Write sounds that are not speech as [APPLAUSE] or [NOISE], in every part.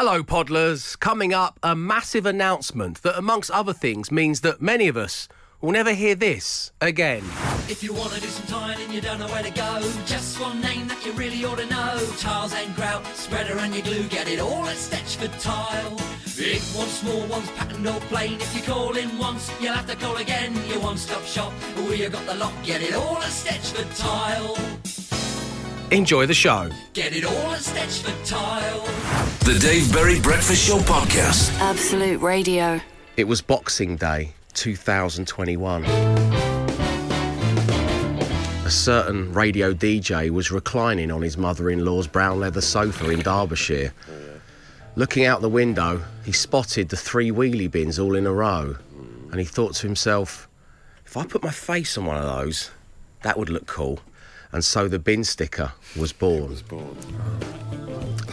Hello, Podlers. Coming up, a massive announcement that, amongst other things, means that many of us will never hear this again. If you want to do some tiling and you don't know where to go, just one name that you really ought to know. Tiles and grout, spreader and your glue, get it all at Stetchford Tile. Big ones, small ones, patterned or plain. If you call in once, you'll have to call again. Your one-stop shop, we have got the lot. Get it all at Stetchford Tile. Enjoy the show. Get it all at Stetchford Tile. The Dave Berry Breakfast Show Podcast. Absolute Radio. It was Boxing Day 2021. A certain radio DJ was reclining on his mother in law's brown leather sofa in Derbyshire. Looking out the window, he spotted the three wheelie bins all in a row, and he thought to himself, if I put my face on one of those, that would look cool. And so the bin sticker was born. I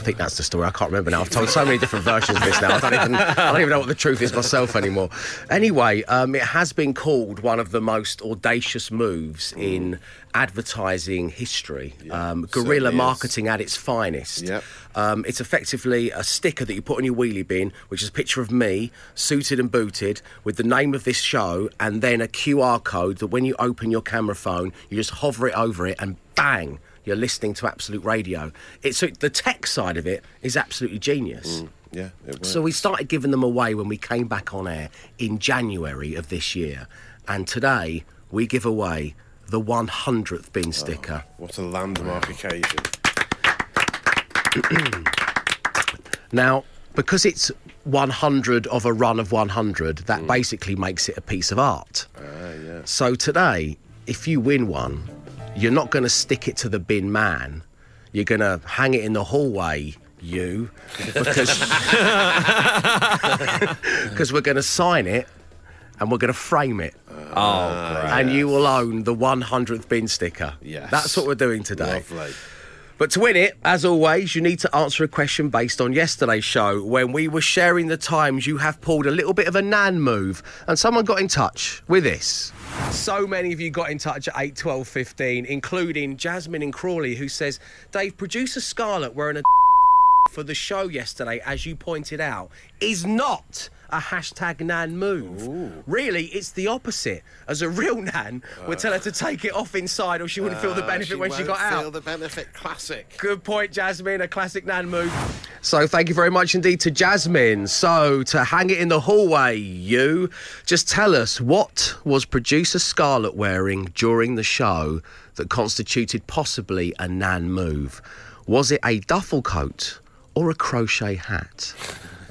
think that's the story. I can't remember now. I've told so many different versions of this now. I don't even, I don't even know what the truth is myself anymore. Anyway, um, it has been called one of the most audacious moves in advertising history. um, guerrilla certainly is. marketing at its finest. Yep. Um, it's effectively a sticker that you put on your wheelie bin, which is a picture of me, suited and booted, with the name of this show, and then a QR code that when you open your camera phone, you just hover it over it, and bang, you're listening to Absolute Radio. It's so the tech side of it is absolutely genius. Yeah, it works. So we started giving them away when we came back on air in January of this year, and today we give away the 100th bin sticker. What a landmark occasion. [CLEARS THROAT] Now, because it's 100 of a run of 100, that basically makes it a piece of art. Ah, yeah. So today, if you win one, you're not going to stick it to the bin man. You're going to hang it in the hallway, you, because [LAUGHS] because we're going to sign it and we're going to frame it. Oh, and you will own the 100th bin sticker. Yes. That's what we're doing today. Lovely. But to win it, as always, you need to answer a question based on yesterday's show when we were sharing the times you have pulled a little bit of a nan move and someone got in touch with this. So many of you got in touch at 8, 12, 15, including Jasmine in Crawley, who says, Dave, producer Scarlett wearing a [LAUGHS] for the show yesterday, as you pointed out, is not a hashtag nan move. Really, it's the opposite. As a real nan would tell her to take it off inside or she wouldn't feel the Ah, benefit when she got out. Feel the benefit. Classic. Good point, Jasmine. A classic nan move. So, thank you very much indeed to Jasmine. So, to hang it in the hallway, you just tell us what was producer Scarlett wearing during the show that constituted possibly a nan move? Was it a duffel coat or a crochet hat?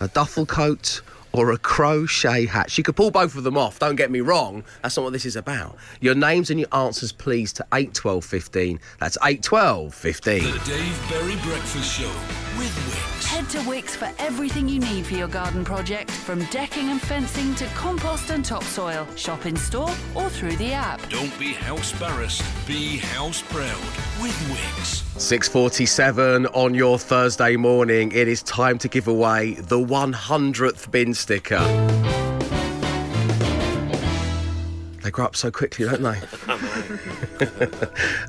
A duffel coat or a crochet hat. She could pull both of them off, don't get me wrong. That's not what this is about. Your names and your answers, please, to 8 12 15. That's 8 12 15. The Dave Berry Breakfast Show with Wickes. Head to Wickes for everything you need for your garden project, from decking and fencing to compost and topsoil. Shop in store or through the app. Don't be house embarrassed, be house proud with Wickes. 6.47 on your Thursday morning. It is time to give away the 100th bin sticker. Uh, they grow up so quickly, don't they?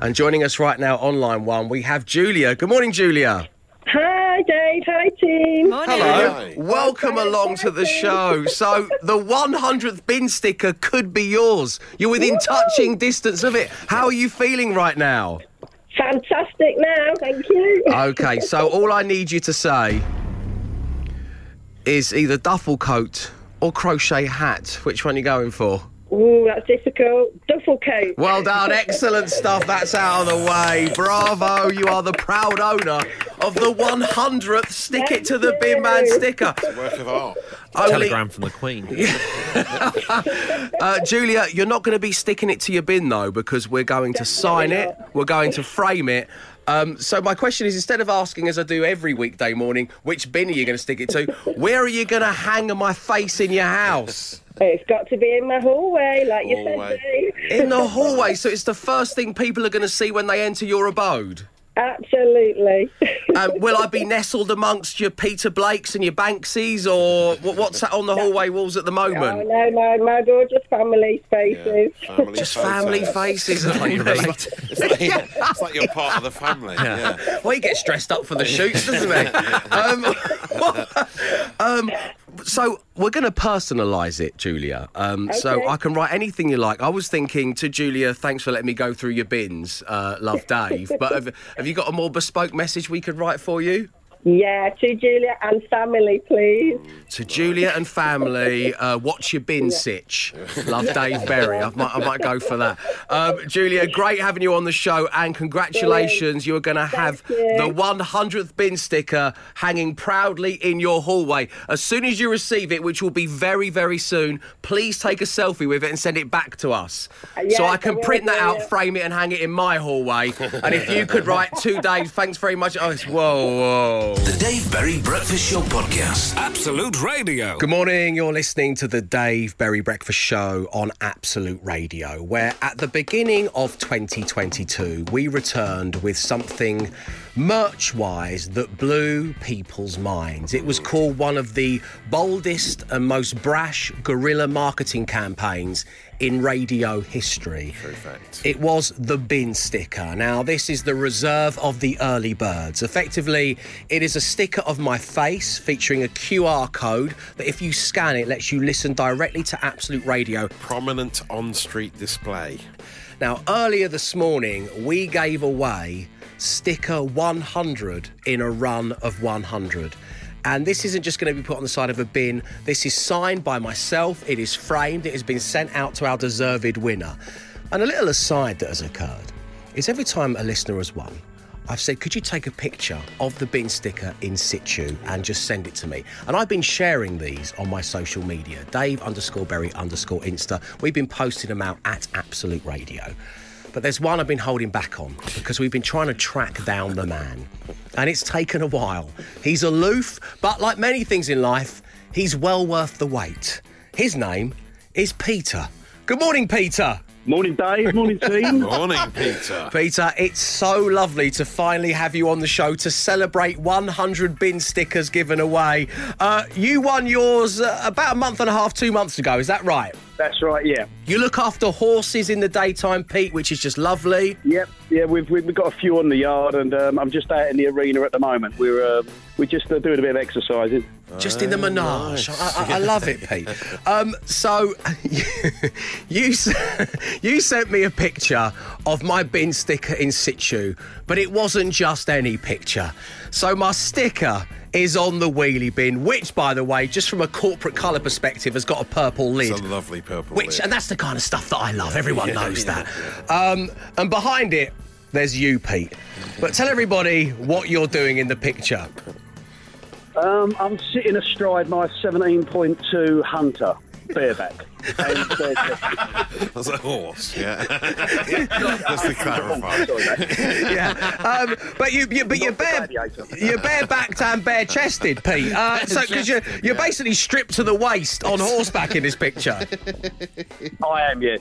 [LAUGHS] and joining us right now, online one, we have Julia. Good morning, Julia. Hi, Dave. Hi, team. Hello. Hi. Welcome along to the show. So, the 100th bin sticker could be yours. You're within touching distance of it. How are you feeling right now? Fantastic now. Thank you. Okay, so all I need you to say is either duffel coat or crochet hat. Which one are you going for? Ooh, that's difficult. Duffel coat. Well done, excellent stuff. That's out of the way. Bravo, you are the proud owner of the 100th Stick It to the Bin Man sticker. Work of art. Only, Telegram from the Queen. [LAUGHS] uh, Julia, you're not going to be sticking it to your bin though, because we're going to sign it, we're going to frame it. Um, so my question is, instead of asking, as I do every weekday morning, which bin are you going to stick it to? Where are you going to hang my face in your house? It's got to be in my hallway, like you Hallway. said, Dave. In the [LAUGHS] hallway, so it's the first thing people are going to see when they enter your abode. Absolutely. [LAUGHS] Um, will I be nestled amongst your Peter Blakes and your Banksies, or what's that on the hallway walls at the oh, moment? no, no, no, they're just family spaces. Family Just photos. family faces. It's only. like, it's, like, [LAUGHS] it's like you're part of the family. Yeah. Well, he gets dressed up for the shoots, doesn't he? [LAUGHS] um, um, so we're going to personalise it, Julia. Um, So I can write anything you like. I was thinking to Julia, thanks for letting me go through your bins, uh, love Dave. but have, have you got a more bespoke message we could write for you? Yeah, to Julia and family, please. To Julia and family, uh, watch your bin sitch. Love Dave Berry. I might, I might go for that. Um, Julia, great having you on the show, and congratulations. You're going to have you. the 100th bin sticker hanging proudly in your hallway. As soon as you receive it, which will be very, very soon, please take a selfie with it and send it back to us. so yes, I I can print that out, yeah. frame it, and hang it in my hallway. and if you could write two days, thanks very much. Oh, it's, whoa, whoa. The Dave Berry Breakfast Show Podcast. Absolute Radio. Good morning. You're listening to the Dave Berry Breakfast Show on Absolute Radio, where at the beginning of 2022, we returned with something merch wise that blew people's minds. It was called one of the boldest and most brash guerrilla marketing campaigns in radio history. fact. It was the bin sticker. Now, this is the reserve of the early birds. Effectively, it is a sticker of my face featuring a QR code that, if you scan it, lets you listen directly to Absolute Radio. Prominent on street display. Now, earlier this morning, we gave away sticker 100 in a run of 100. And this isn't just going to be put on the side of a bin. This is signed by myself. It is framed. It has been sent out to our deserved winner. And a little aside that has occurred is every time a listener has won, I've said, could you take a picture of the bin sticker in situ and just send it to me? And I've been sharing these on my social media, Dave underscore Berry underscore Insta. We've been posting them out at Absolute Radio. But there's one I've been holding back on because we've been trying to track down the man. And it's taken a while. He's aloof, but like many things in life, he's well worth the wait. His name is Peter. Good morning, Peter. Morning, Dave. Morning, [LAUGHS] team. Morning, Peter. Peter, it's so lovely to finally have you on the show to celebrate 100 bin stickers given away. Uh, you won yours uh, about a month and a half, two months ago, is that right? That's right. Yeah. You look after horses in the daytime, Pete, which is just lovely. Yep. Yeah. We've we've got a few on the yard, and um, I'm just out in the arena at the moment. We're um, we're just uh, doing a bit of exercising. Just in the menage. I, I, I love it, Pete. [LAUGHS] Um, so, [LAUGHS] you, [LAUGHS] you sent me a picture of my bin sticker in situ, but it wasn't just any picture. So, my sticker is on the wheelie bin, which, by the way, just from a corporate colour perspective, has got a purple lid. It's a lovely purple Which, lid. and that's the kind of stuff that I love. Everyone [LAUGHS] knows that. Um, and behind it, there's you, Pete. But tell everybody what you're doing in the picture. Um, I'm sitting astride my 17.2 Hunter bareback. And, uh, That's a horse, [LAUGHS] yeah. Just to clarify. [LAUGHS] [LAUGHS] yeah. Um, but you, you but you're bare, gladiator. you're barebacked and bare chested, Pete. Uh, so because you're you're basically stripped to the waist on horseback in this picture. I am, yes.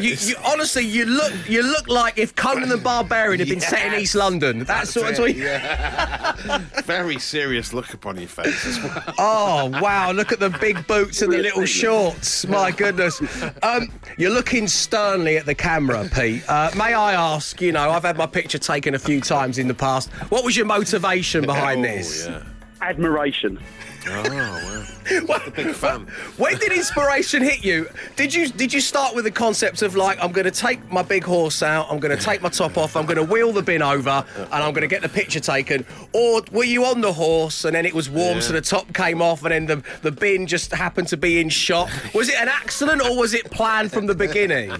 You, you honestly, you look you look like if Conan the Barbarian had been set in East London. That's, That's what. it, yeah. Very serious look upon your face as well. Oh wow! Look at the big boots and the little shorts. My goodness. Um, you're looking sternly at the camera, Pete. Uh, may I ask? You know, I've had my picture taken a few times in the past. What was your motivation behind Oh, this? yeah. Admiration. Oh, [LAUGHS] wow. a big fan. When did inspiration hit you? Did you did you start with the concept of like I'm going to take my big horse out, I'm going to take my top off, I'm going to wheel the bin over, and I'm going to get the picture taken, or were you on the horse and then it was warm, so the top came off, and then the the bin just happened to be in shot? Was it an accident or was it planned from the beginning?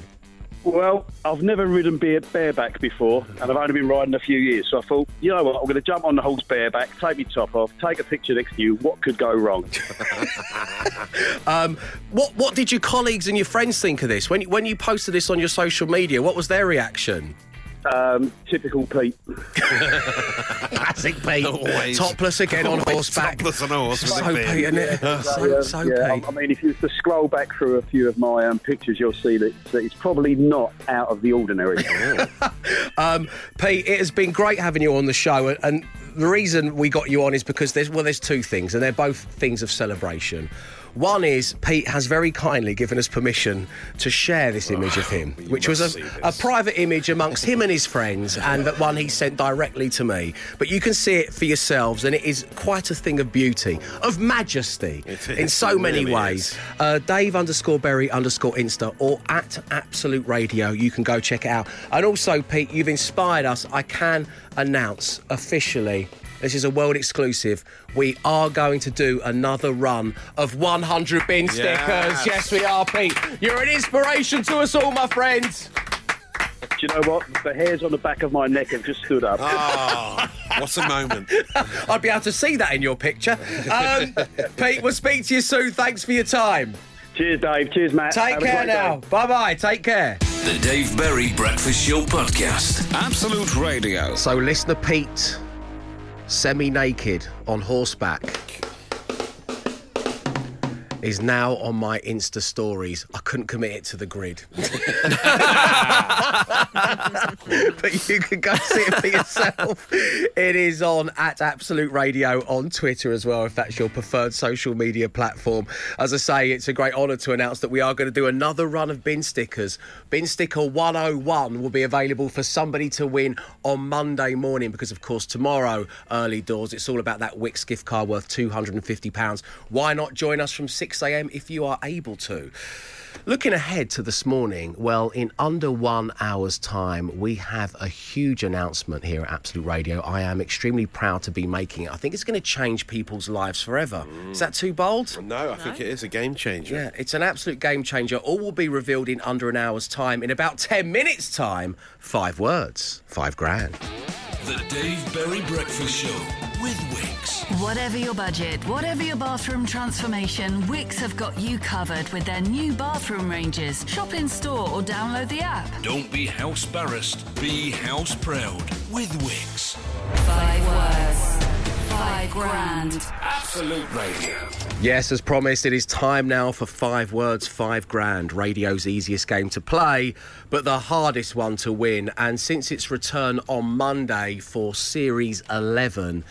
Well, I've never ridden bare, bareback before, and I've only been riding a few years. So I thought, you know what, I'm going to jump on the horse bareback, take my top off, take a picture next to you. What could go wrong? [LAUGHS] Um, what what did your colleagues and your friends think of this when when you posted this on your social media? What was their reaction? Um, typical Pete. Classic Pete. Always. Topless again on Always horseback. topless on a horse with So a beard. Pete, isn't it? So, so yeah, Pete. I mean, if you were to scroll back through a few of my um, pictures, you'll see that, that it's probably not out of the ordinary. [LAUGHS] Um, Pete, it has been great having you on the show, and- and the reason we got you on is because there's well, there's two things, and they're both things of celebration. One is Pete has very kindly given us permission to share this image of him, which was a, a private image amongst him and his friends, and that one he sent directly to me. But you can see it for yourselves, and it is quite a thing of beauty, of majesty, in so many really ways. Uh, Dave underscore Berry underscore Insta or at Absolute Radio. You can go check it out. And also, Pete, you've inspired us. I can announce officially. This is a world exclusive. We are going to do another run of 100 bin stickers. Yes. Yes, we are, Pete. You're an inspiration to us all, my friends. Do you know what? The hairs on the back of my neck have just stood up. Ah, what a moment. [LAUGHS] I'd be able to see that in your picture. Um, [LAUGHS] Pete, we'll speak to you soon. Thanks for your time. Cheers, Dave. Cheers, Matt. Take Have care now. Bye bye. Take care. The Dave Berry Breakfast Show Podcast. Absolute Radio. So, listener Pete, semi naked on horseback, is now on my Insta stories. I couldn't commit it to the grid. [LAUGHS] [LAUGHS] but you can go see it for yourself. It is on at Absolute Radio on Twitter as well, if that's your preferred social media platform. As I say, it's a great honour to announce that we are going to do another run of bin stickers. Bin sticker 101 will be available for somebody to win on Monday morning because, of course, tomorrow, early doors, it's all about that Wickes gift card worth £250. Why not join us from 6am if you are able to? Looking ahead to this morning, well, in under one hour's time, we have a huge announcement here at Absolute Radio. I am extremely proud to be making it. I think it's going to change people's lives forever. Is that too bold? Mm. No, I think it is a game changer. Yeah, it's an absolute game changer. All will be revealed in under an hour's time. In about 10 minutes' time, five words, five grand. The Dave Berry Breakfast Show with Wickes. Whatever your budget, whatever your bathroom transformation, Wickes have got you covered with their new bathroom ranges. Shop in store or download the app. Don't be house barrassed, be house proud with Wickes. Five words, five grand. Absolute Radio. Yes, as promised, it is time now for five words, five grand. Radio's easiest game to play, but the hardest one to win. And since its return on Monday for Series 11,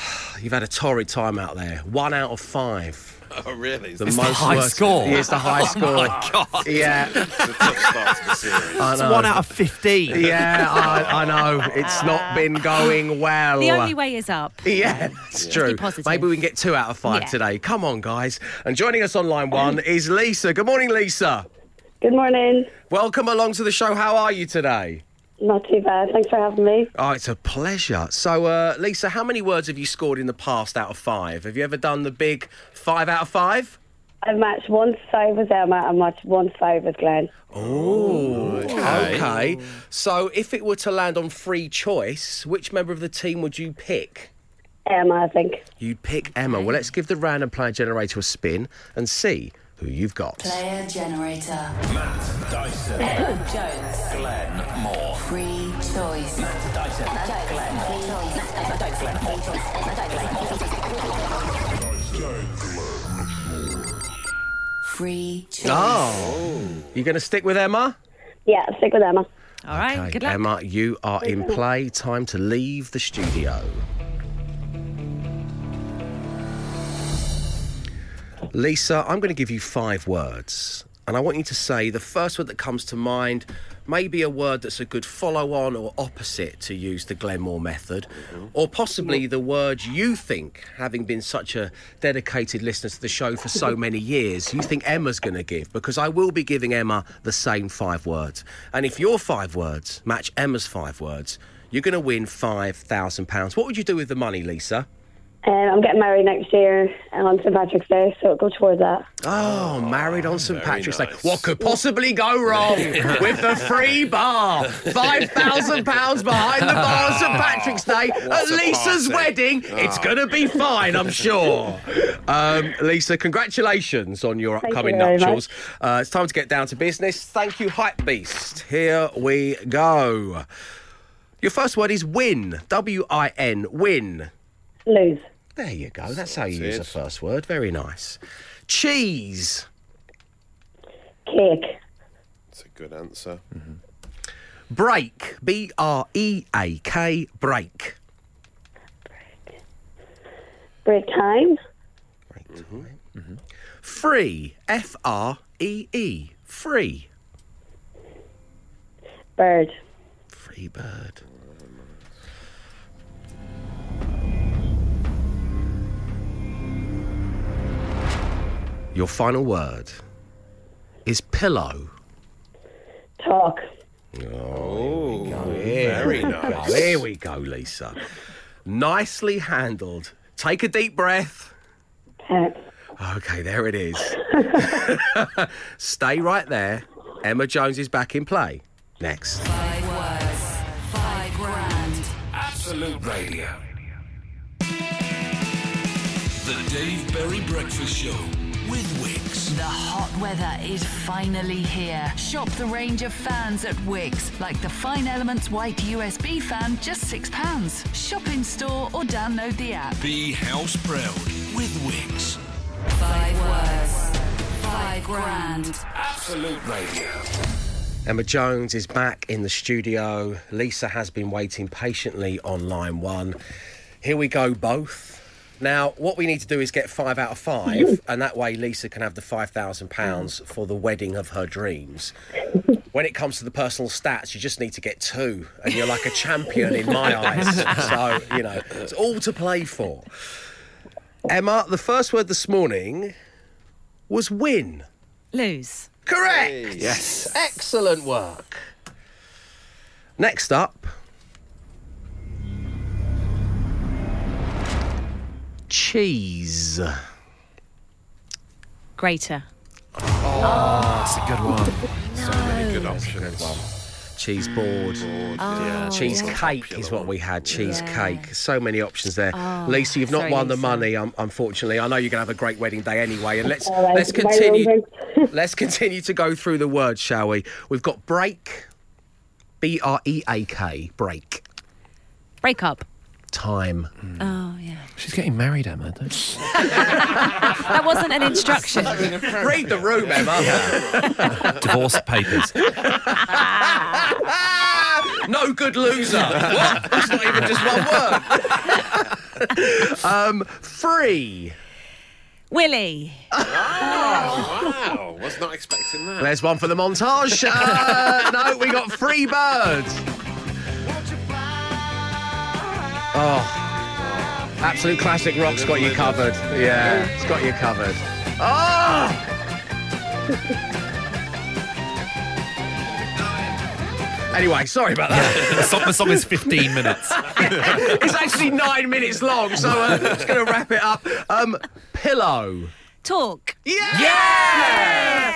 [SIGHS] you've had a torrid time out there. One out of five. Oh, really? The It's most high worst- score. Yeah, it's the high [LAUGHS] oh score. God. Yeah, a tough start to the series. It's one out of 15. Yeah, I, I know. It's ah. not been going well. The only way is up. Yeah, it's true. positive. Maybe we can get two out of five Yeah. today. Come on, guys. And joining us on line one is Lisa. Good morning, Lisa. Good morning. Welcome along to the show. How are you today? Not too bad. Thanks for having me. Oh, it's a pleasure. So, uh, Lisa, how many words have you scored in the past out of five? Have you ever done the big five out of five? I've matched one five with Emma and matched one five with Glenn. Oh, okay. So, if it were to land on free choice, which member of the team would you pick? Emma, I think. You'd pick Emma. Well, let's give the random player generator a spin and see who you've got. Player generator. Matt Dyson. Jones. Glenn Moore. Free choice. Free choice. Oh, you going to stick with Emma? Yeah, stick with Emma. All right, Okay, good luck. Emma, you are in play. Time to leave the studio. Lisa, I'm going to give you five words. And I want you to say the first word that comes to mind, maybe a word that's a good follow on or opposite to use the Glenn Moore method, mm-hmm. or possibly mm-hmm. the word you think, having been such a dedicated listener to the show for so [LAUGHS] many years, you think Emma's going to give, because I will be giving Emma the same five words. And if your five words match Emma's five words, you're going to win £5,000. What would you do with the money, Lisa? Um, I'm getting married next year on St Patrick's Day, so it'll go towards that. Oh, married on St very Patrick's Day. What could possibly go wrong [LAUGHS] with the free bar? Five thousand pounds behind the bar on St Patrick's Day at Lisa's party. wedding. It's gonna be fine, I'm sure. Um, Lisa, congratulations on your upcoming you nuptials. Uh, it's time to get down to business. Thank you, Hype Beast. Here we go. Your first word is win. W I N. Win. Lose. There you go. That's how you use Sorted. a first word. Very nice. Cheese. Cake. That's a good answer. Mm-hmm. Break. B R E A K. Break. Break time. Break time. Mm-hmm. Free. F R E E. Free. Bird. Free bird. Your final word is pillow. Talk. Oh, Here very we go. nice. Here we go, Lisa. Nicely handled. Take a deep breath. Pet. Okay, there it is. [LAUGHS] Stay right there. Emma Jones is back in play. Next. Five words, five grand. Absolute Radio. The Dave Berry Breakfast Show with Wickes. The hot weather is finally here. Shop the range of fans at Wickes, like the Fine Elements White USB fan, just £6. Shop in store or download the app. Be house proud with Wickes. Five words, five grand. Absolute Radio. Emma Jones is back in the studio. Lisa has been waiting patiently on line one. Here we go, both. Now, what we need to do is get five out of five, mm-hmm. and that way Lisa can have the £5,000 mm-hmm. for the wedding of her dreams. [LAUGHS] When it comes to the personal stats, you just need to get two, and you're like a champion in my [LAUGHS] eyes. So, you know, it's all to play for. Emma, the first word this morning was win. Lose. Correct. Yes. Excellent work. Next up, cheese. Greater. Oh, that's a good one. [LAUGHS] So many good options. Cheese board. yeah. Cheesecake is what we had. Cheese cake. So many options there. Lisa, you've not sorry, won the Lisa. money, um, unfortunately. I know you're going to have a great wedding day anyway. And let's All right, let's my continue. roses. let's continue to go through the words, shall we? We've got break. B R E A K. Break. Break up. Time. Oh, yeah. She's getting married, Emma. Don't [LAUGHS] That wasn't an instruction. Read the room, Emma. [LAUGHS] Divorce papers. [LAUGHS] no good loser. What? That's not even just one word. um, free. Willie. Wow, was not expecting that. There's one for the montage. Uh, no, we got free birds. Oh, absolute classic rock's got you covered. Yeah, it's got you covered. Oh! Anyway, sorry about that. the, song, the song is 15 minutes. [LAUGHS] it's actually nine minutes long, so uh, just going to wrap it up. Um, pillow. Talk. Yeah! yeah!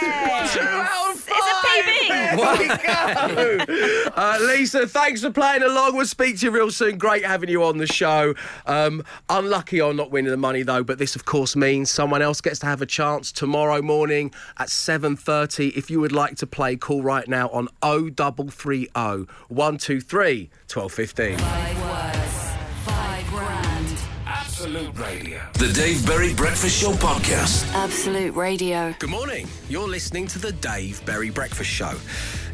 Two out of five. It's a There we go. [LAUGHS] Uh, Lisa, thanks for playing along. We'll speak to you real soon. Great having you on the show. Um, unlucky on not winning the money though, but this of course means someone else gets to have a chance tomorrow morning at 7:30. If you would like to play, call right now on 0330 123 1215. Absolute Radio. The Dave Berry Breakfast Show podcast. Absolute Radio. Good morning. You're listening to the Dave Berry Breakfast Show.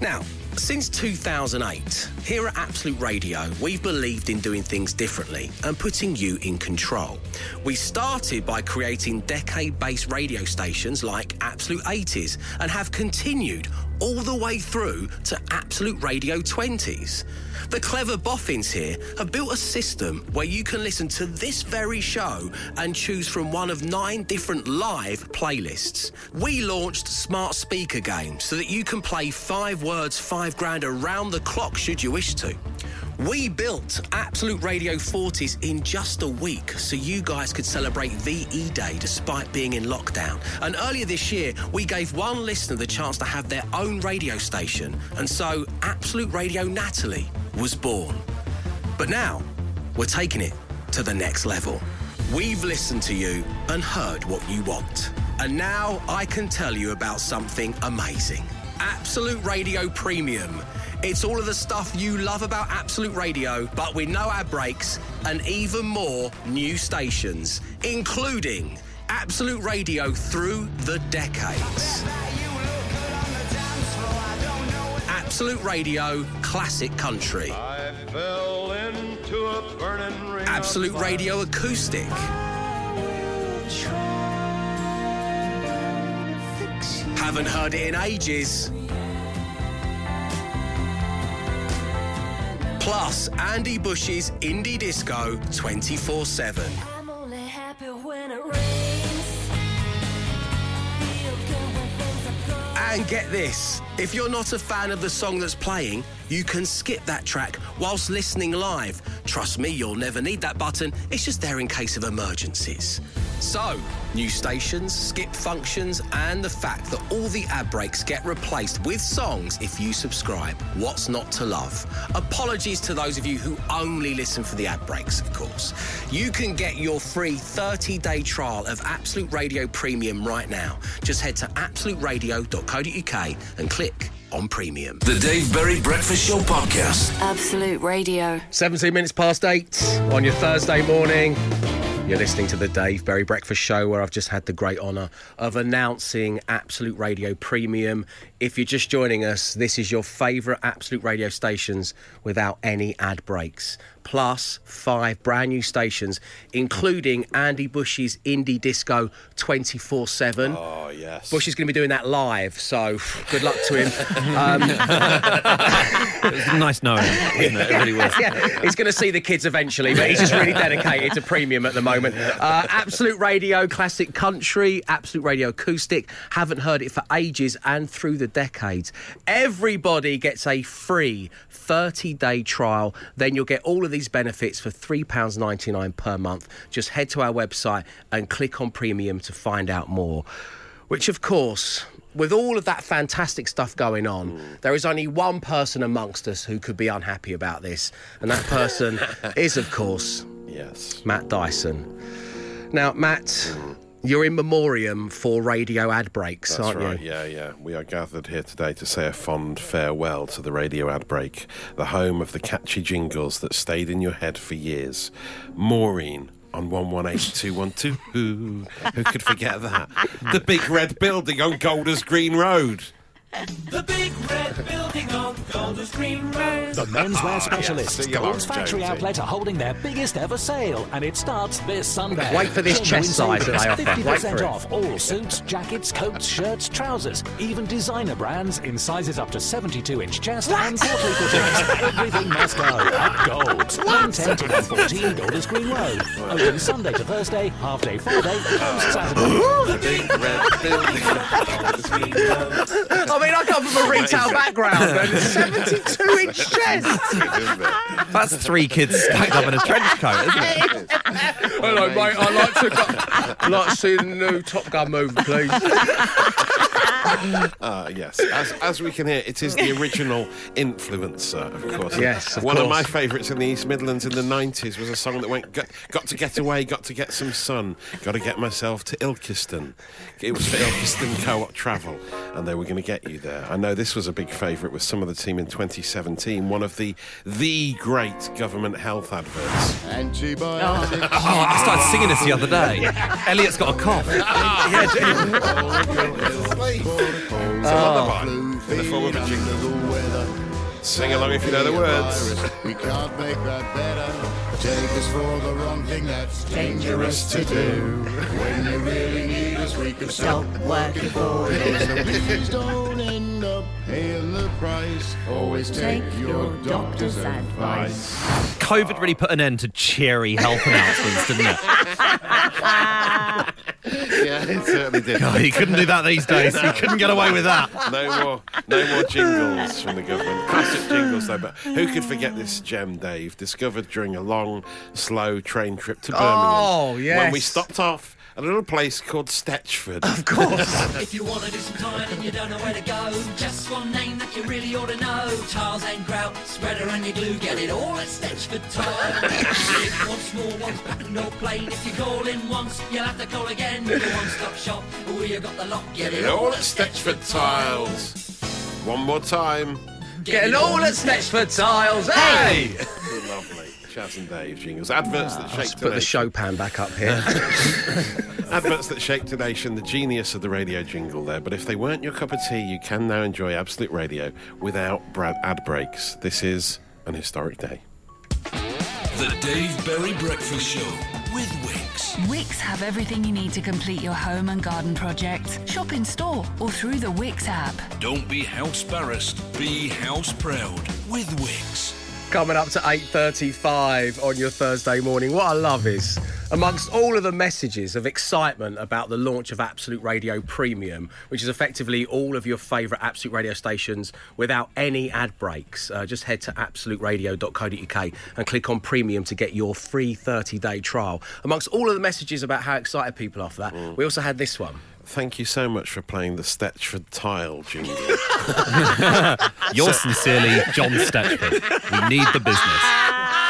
Now, since 2008, here at Absolute Radio, we've believed in doing things differently and putting you in control. We started by creating decade based radio stations like Absolute 80s and have continued all the way through to Absolute Radio 20s. The clever boffins here have built a system where you can listen to this very show and choose from one of nine different live playlists. We launched Smart Speaker Games so that you can play five words, five grand around the clock should you wish to. We built Absolute Radio 40s in just a week so you guys could celebrate VE Day despite being in lockdown. And earlier this year, we gave one listener the chance to have their own radio station. And so Absolute Radio Natalie was born. But now, we're taking it to the next level. We've listened to you and heard what you want. And now I can tell you about something amazing Absolute Radio Premium. It's all of the stuff you love about Absolute Radio, but with no ad breaks and even more new stations, including Absolute Radio through the decades. Absolute Radio Classic Country. Absolute Radio Acoustic. Haven't heard it in ages. Plus, Andy Bush's Indie Disco 24 7. And get this if you're not a fan of the song that's playing, you can skip that track whilst listening live. Trust me, you'll never need that button, it's just there in case of emergencies. So, new stations, skip functions, and the fact that all the ad breaks get replaced with songs if you subscribe. What's not to love? Apologies to those of you who only listen for the ad breaks, of course. You can get your free 30 day trial of Absolute Radio Premium right now. Just head to absoluteradio.co.uk and click on Premium. The Dave Berry Breakfast Show Podcast. Absolute Radio. 17 minutes past eight on your Thursday morning. You're listening to the Dave Berry Breakfast Show, where I've just had the great honour of announcing Absolute Radio Premium. If you're just joining us, this is your favourite Absolute Radio stations without any ad breaks. Plus five brand new stations, including Andy Bush's Indie Disco 24 7. Oh, yes. Bush is going to be doing that live, so good luck to him. [LAUGHS] Um, It was nice knowing, wasn't it? It really was. [LAUGHS] yeah, he's going to see the kids eventually, but he's just really dedicated to premium at the moment. Uh, Absolute Radio Classic Country, Absolute Radio Acoustic. Haven't heard it for ages and through the decades. Everybody gets a free 30 day trial. Then you'll get all of these benefits for £3.99 per month. Just head to our website and click on premium to find out more. Which, of course, with all of that fantastic stuff going on, mm. there is only one person amongst us who could be unhappy about this, and that person [LAUGHS] is, of course, Yes. Matt Dyson. Now, Matt, mm. You're in memoriam for radio ad breaks, That's aren't right, you? yeah, yeah. We are gathered here today to say a fond farewell to the radio ad break, the home of the catchy jingles that stayed in your head for years. Maureen on 118212. Who, [LAUGHS] who could forget that? The big red building on Golders Green Road. The big red building on Golders Green Road. The menswear ah, specialists, Sing along, Gold's Factory Jonesy. Outlet, are holding their biggest ever sale, and it starts this Sunday. Wait for this Genuine chest size that they savings, offer. Wait for 50% it. off all suits, jackets, coats, shirts, trousers, even designer brands in sizes up to 72-inch chest and portly fittings. Everything must go at Gold's. 110 to 114 Golders Green Road. Open Sunday to Thursday, half day Friday, closed Saturday. The big red building on Golders Green Road. [LAUGHS] Oh, I mean, I come from a retail background and [LAUGHS] 72 inch chest. That's three kids stacked up in a trench coat, isn't it? Hello, mate. I'd like to, go, I'd like to see the new Top Gun movie, please. [LAUGHS] Uh, yes, as, as we can hear, it is the original influencer, of course. Yes, of One of my favourites in the East Midlands in the 90s was a song that went, got, got to get away, got to get some sun, got to get myself to Ilkeston. It was for Ilkeston Co-op Travel, and they were going to get you there. I know this was a big favourite with some of the team in 2017, one of the the great government health adverts. Antibiotics. Oh, I started singing this the other day. Elliot's got a cough. [LAUGHS] Some other ah. one in the form of a jingle. Sing along if you know the words. We can't make that better. Take us for the wrong thing that's dangerous to do. When you really need us, we can stop working for you. So please don't end paying the price. Always take your doctor's advice. COVID really put an end to cheery health announcements, didn't it? [LAUGHS] yeah, it certainly certainly did. Oh, you couldn't do that these days. You couldn't get away with that. No more, no more jingles from the government. Classic jingles, though. But who could forget this gem, Dave? Discovered during a long, slow train trip to Birmingham. Oh, When we stopped off at a little place called Stetchford. Of course. [LAUGHS] If you want to do some time and you don't know where to go, just one name that you really ought to know. Tiles and grout, spreader and your glue, get it all at Stetchford Tile. Big ones, small ones, patterned or plain. If you call in once, you'll have to call again. Your one-stop shop, where you got the lot, get it all at Stetchford Tiles. One more time. Getting all at Stetchford Tiles. Hey! Lovely. Chas and Dave jingles. Adverts that ah. shake Let's put the Chopin back up here. [LAUGHS] Adverts that shake the nation, the genius of the radio jingle there. But if they weren't your cup of tea, you can now enjoy Absolute Radio without Brad ad breaks. This is an historic day. The Dave Berry Breakfast Show with Wickes. Wickes have everything you need to complete your home and garden project. Shop in store or through the Wickes app. Don't be house barrassed, be house proud with Wickes. Coming up to 8.35 on your Thursday morning. What I love is, amongst all of the messages of excitement about the launch of Absolute Radio Premium, which is effectively all of your favourite Absolute Radio stations without any ad breaks, uh, just head to absoluteradio.co.uk and click on Premium to get your free 30-day trial. Amongst all of the messages about how excited people are for that, we also had this one. Thank you so much for playing the Stetchford Tile jingle. [LAUGHS] Yours sincerely, John Stetchford. We need the business.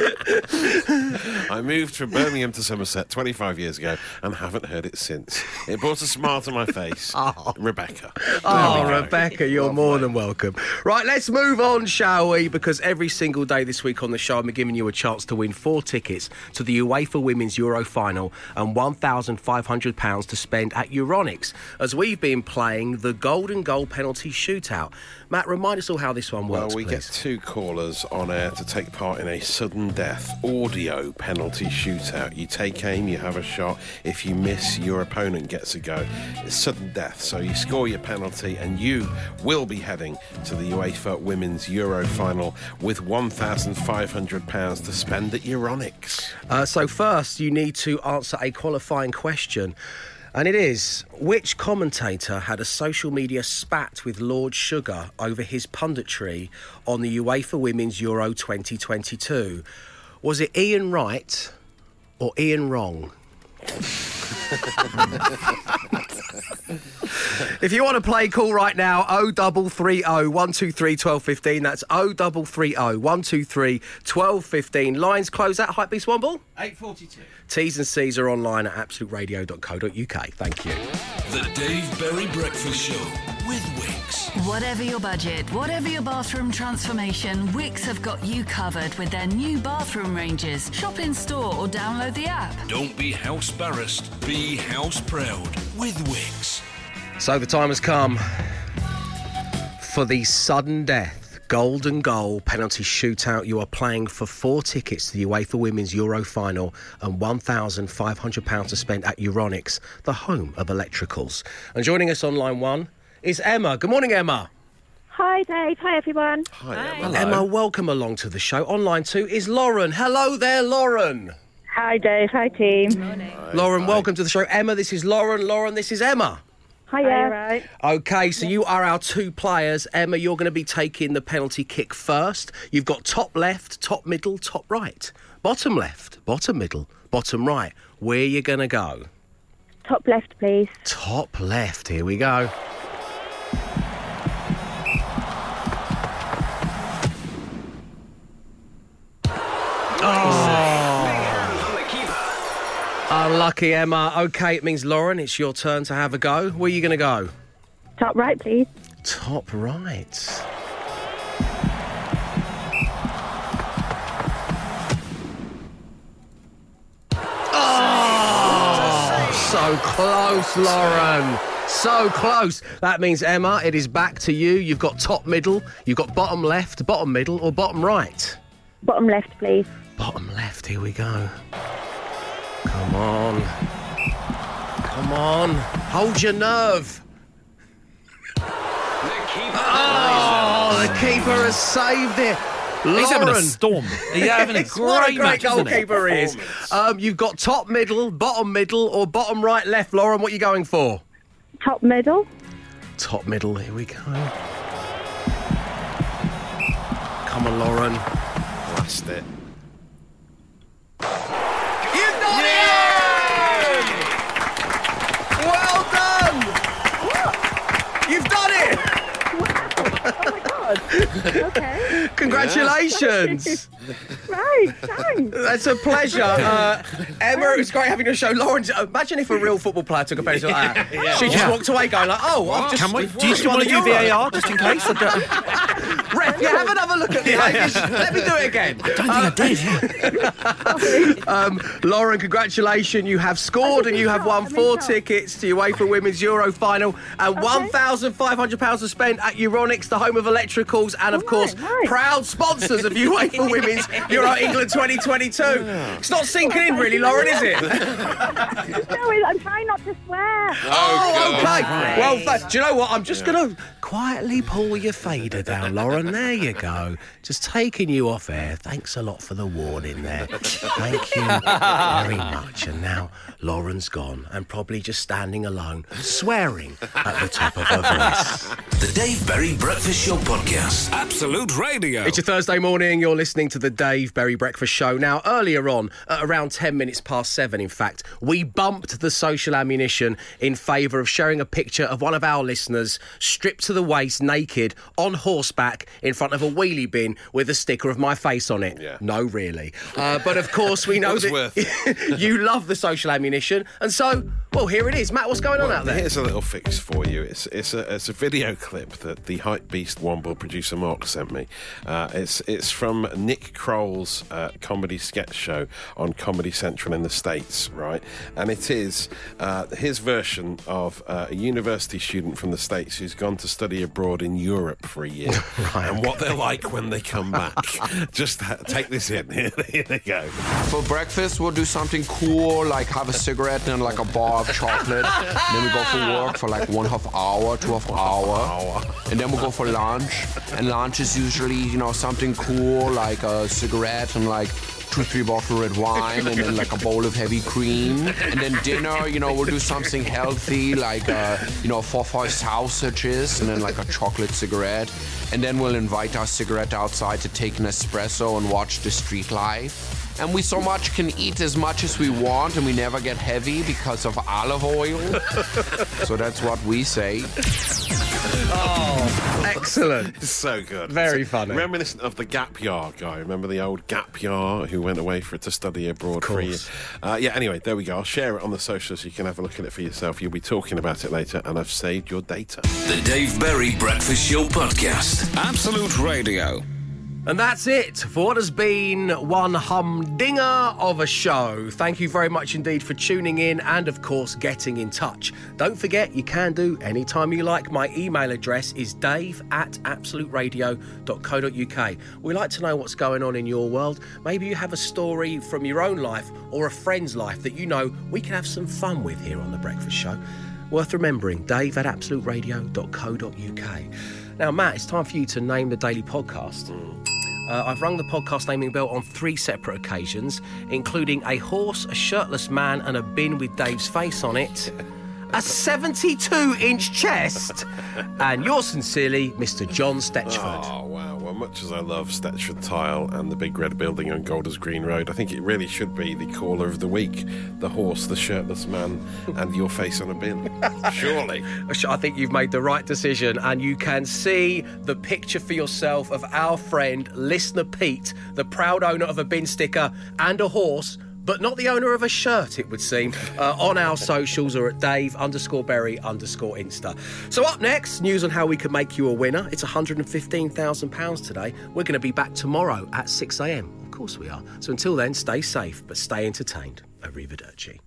[LAUGHS] I moved from Birmingham to Somerset 25 years ago and haven't heard it since. It brought a smile to my face. [LAUGHS] Oh. Rebecca. Oh, There we. Rebecca, you're more than welcome. Right, let's move on, shall we? Because every single day this week on the show, I'm giving you a chance to win four tickets to the UEFA Women's Euro final and £1,500 to spend at Euronics as we've been playing the Golden Goal penalty shootout. Matt, remind us all how this one works, Well, we please. get two callers on air to take part in a sudden death audio penalty shootout. You take aim, you have a shot. If you miss, your opponent gets a go. It's sudden death, so you score your penalty, and you will be heading to the UEFA Women's Euro final with £1,500 to spend at Euronics. Uh, so, first, you need to answer a qualifying question. And it is which commentator had a social media spat with Lord Sugar over his punditry on the UEFA Women's Euro 2022? Was it Ian Wright or Ian Wrong? [LAUGHS] if you want to play, call right now 0330 123 1215. That's 0330 123 1215. Lines close at Hypebeast Womble. 842. T's and C's are online at absoluteradio.co.uk. Thank you. The Dave Berry Breakfast Show with Wickes. Whatever your budget, whatever your bathroom transformation, Wickes have got you covered with their new bathroom ranges. Shop in store or download the app. Don't be house barrassed, be house proud with Wickes. So the time has come for the sudden death golden goal penalty shootout. You are playing for four tickets to the UEFA Women's Euro final and £1,500 to spend at Euronics, the home of electricals. And joining us on line one is Emma. Good morning, Emma. Hi, Dave. Hi, everyone. Hi, Well, Emma, welcome along to the show. On line two is Lauren. Hello there, Lauren. Hi, Dave. Hi, team. Morning, Lauren, welcome to the show. Emma, this is Lauren. Lauren, this is Emma. Hiya. right. Okay, so you are our two players. Emma, you're going to be taking the penalty kick first. You've got top left, top middle, top right. Bottom left, bottom middle, bottom right. Where are you going to go? Top left, please. Top left, here we go. Oh. Ah, Unlucky, Emma. Okay, it means Lauren, it's your turn to have a go. Where are you going to go? Top right, please. Top right. Oh, so close, Lauren. So close. That means, Emma, it is back to you. You've got top middle, you've got bottom left, bottom middle, or bottom right. Bottom left, please. Bottom left, here we go. Come on. Come on. Hold your nerve. Oh, the keeper has saved it. Lauren. He's having a storm. He's having a [LAUGHS] great, what a great match, isn't he? goalkeeper he is. Um, you've got top middle, bottom middle, or bottom right, left. Lauren, what are you going for? Top middle. Top middle. Here we go. Come on, Lauren. Blast it. You've done it! Well done! You've done it! Oh my god. [LAUGHS] Okay. Congratulations! [LAUGHS] Right. Thanks. That's a pleasure. [LAUGHS] Uh, Emma, it's great having you on the show. Lauren, imagine if a real football player took a penalty like that. [LAUGHS] Yeah. She just Yeah. walked away going like, oh, I've just... Can we? Do you still want to the do Euro. VAR just in case? I don't, [LAUGHS] Ref, yeah, have another look at the Irish. Let me do it again. I did. Um, Lauren, congratulations. You have scored and you have won four tickets to UEFA Women's Euro final and £1,500 to spend at Euronics, the home of electricals, and of course, proud sponsors of UEFA Women's Euro England 2022. It's not sinking in, really, Lauren, is it? [LAUGHS] No, I'm trying not to swear. Oh, oh okay. God. Well, th- do you know what? I'm just going to quietly pull your fader down, Lauren. There you go. Just taking you off air. Thanks a lot for the warning there. Thank you very much. And now Lauren's gone and probably just standing alone, swearing at the top of her voice. The Dave Berry Breakfast Show Podcast. Absolute Radio. It's your Thursday morning. You're listening to the Dave Berry Breakfast Show. Now, earlier on, at around 10 minutes past seven, in fact, we bumped the social ammunition in favour of sharing a picture of one of our listeners stripped to the waist, naked, on horseback, in front of a wheelie bin with a sticker of my face on it. No, really. Uh, but of course, we [LAUGHS] know that [LAUGHS] you love the social ammunition. And so, well, here it is. Matt, what's going on Well, out there? Here's a little fix for you. It's it's a it's a video clip that the hype beast Womble producer Mark sent me. Uh, it's it's from Nick Kroll's uh, comedy sketch show on Comedy Central in the States, right? And it is uh, his version of uh, a university student from the States who's gone to study abroad in Europe for a year, [LAUGHS] and what they're like when they come back. [LAUGHS] Just ha- take this in. Here, [LAUGHS] here they go. For breakfast, we'll do something cool, like have a cigarette and like a bar of chocolate. then we go for work for like one half hour, two half hour. And then we'll go for lunch. And lunch is usually, you know, something cool, like a cigarette and like two, three bottle red wine and then like a bowl of heavy cream. And then dinner, you know, we'll do something healthy, like, uh, you know, four, five sausages and then like a chocolate cigarette. And then we'll invite our cigarette outside to take an espresso and watch the street life. And we so much can eat as much as we want and we never get heavy because of olive oil. so that's what we say. Oh, excellent. It's so good. Very It's funny. Reminiscent of the Gap Year guy. Remember the old Gap Year who went away for to study abroad for a year? Uh, yeah, anyway, there we go. I'll share it on the socials so you can have a look at it for yourself. You'll be talking about it later, and I've saved your data. The Dave Berry Breakfast Show Podcast. Absolute Radio. And that's it for what has been one humdinger of a show. Thank you very much indeed for tuning in and, of course, getting in touch. Don't forget, you can do anytime you like. My email address is dave at absoluteradio.co.uk. We like to know what's going on in your world. Maybe you have a story from your own life or a friend's life that you know we can have some fun with here on The Breakfast Show. Worth remembering, dave at absoluteradio.co.uk. Now, Matt, it's time for you to name the daily podcast. Mm. Uh, I've rung the podcast naming bell on three separate occasions, including a horse, a shirtless man, and a bin with Dave's face on it, a 72 inch chest, and yours sincerely, Mr. John Stetchford. Oh, much as I love Stetchford Tile and the big red building on Golders Green Road, I think it really should be the caller of the week the horse, the shirtless man, and your face on a bin. [LAUGHS] Surely. I think you've made the right decision, and you can see the picture for yourself of our friend, listener Pete, the proud owner of a bin sticker and a horse. But not the owner of a shirt, it would seem, [LAUGHS] uh, on our socials or at Dave underscore Berry underscore Insta. So, up next, news on how we can make you a winner. It's £115,000 today. We're going to be back tomorrow at 6am. Of course, we are. So, until then, stay safe, but stay entertained. Arrivederci.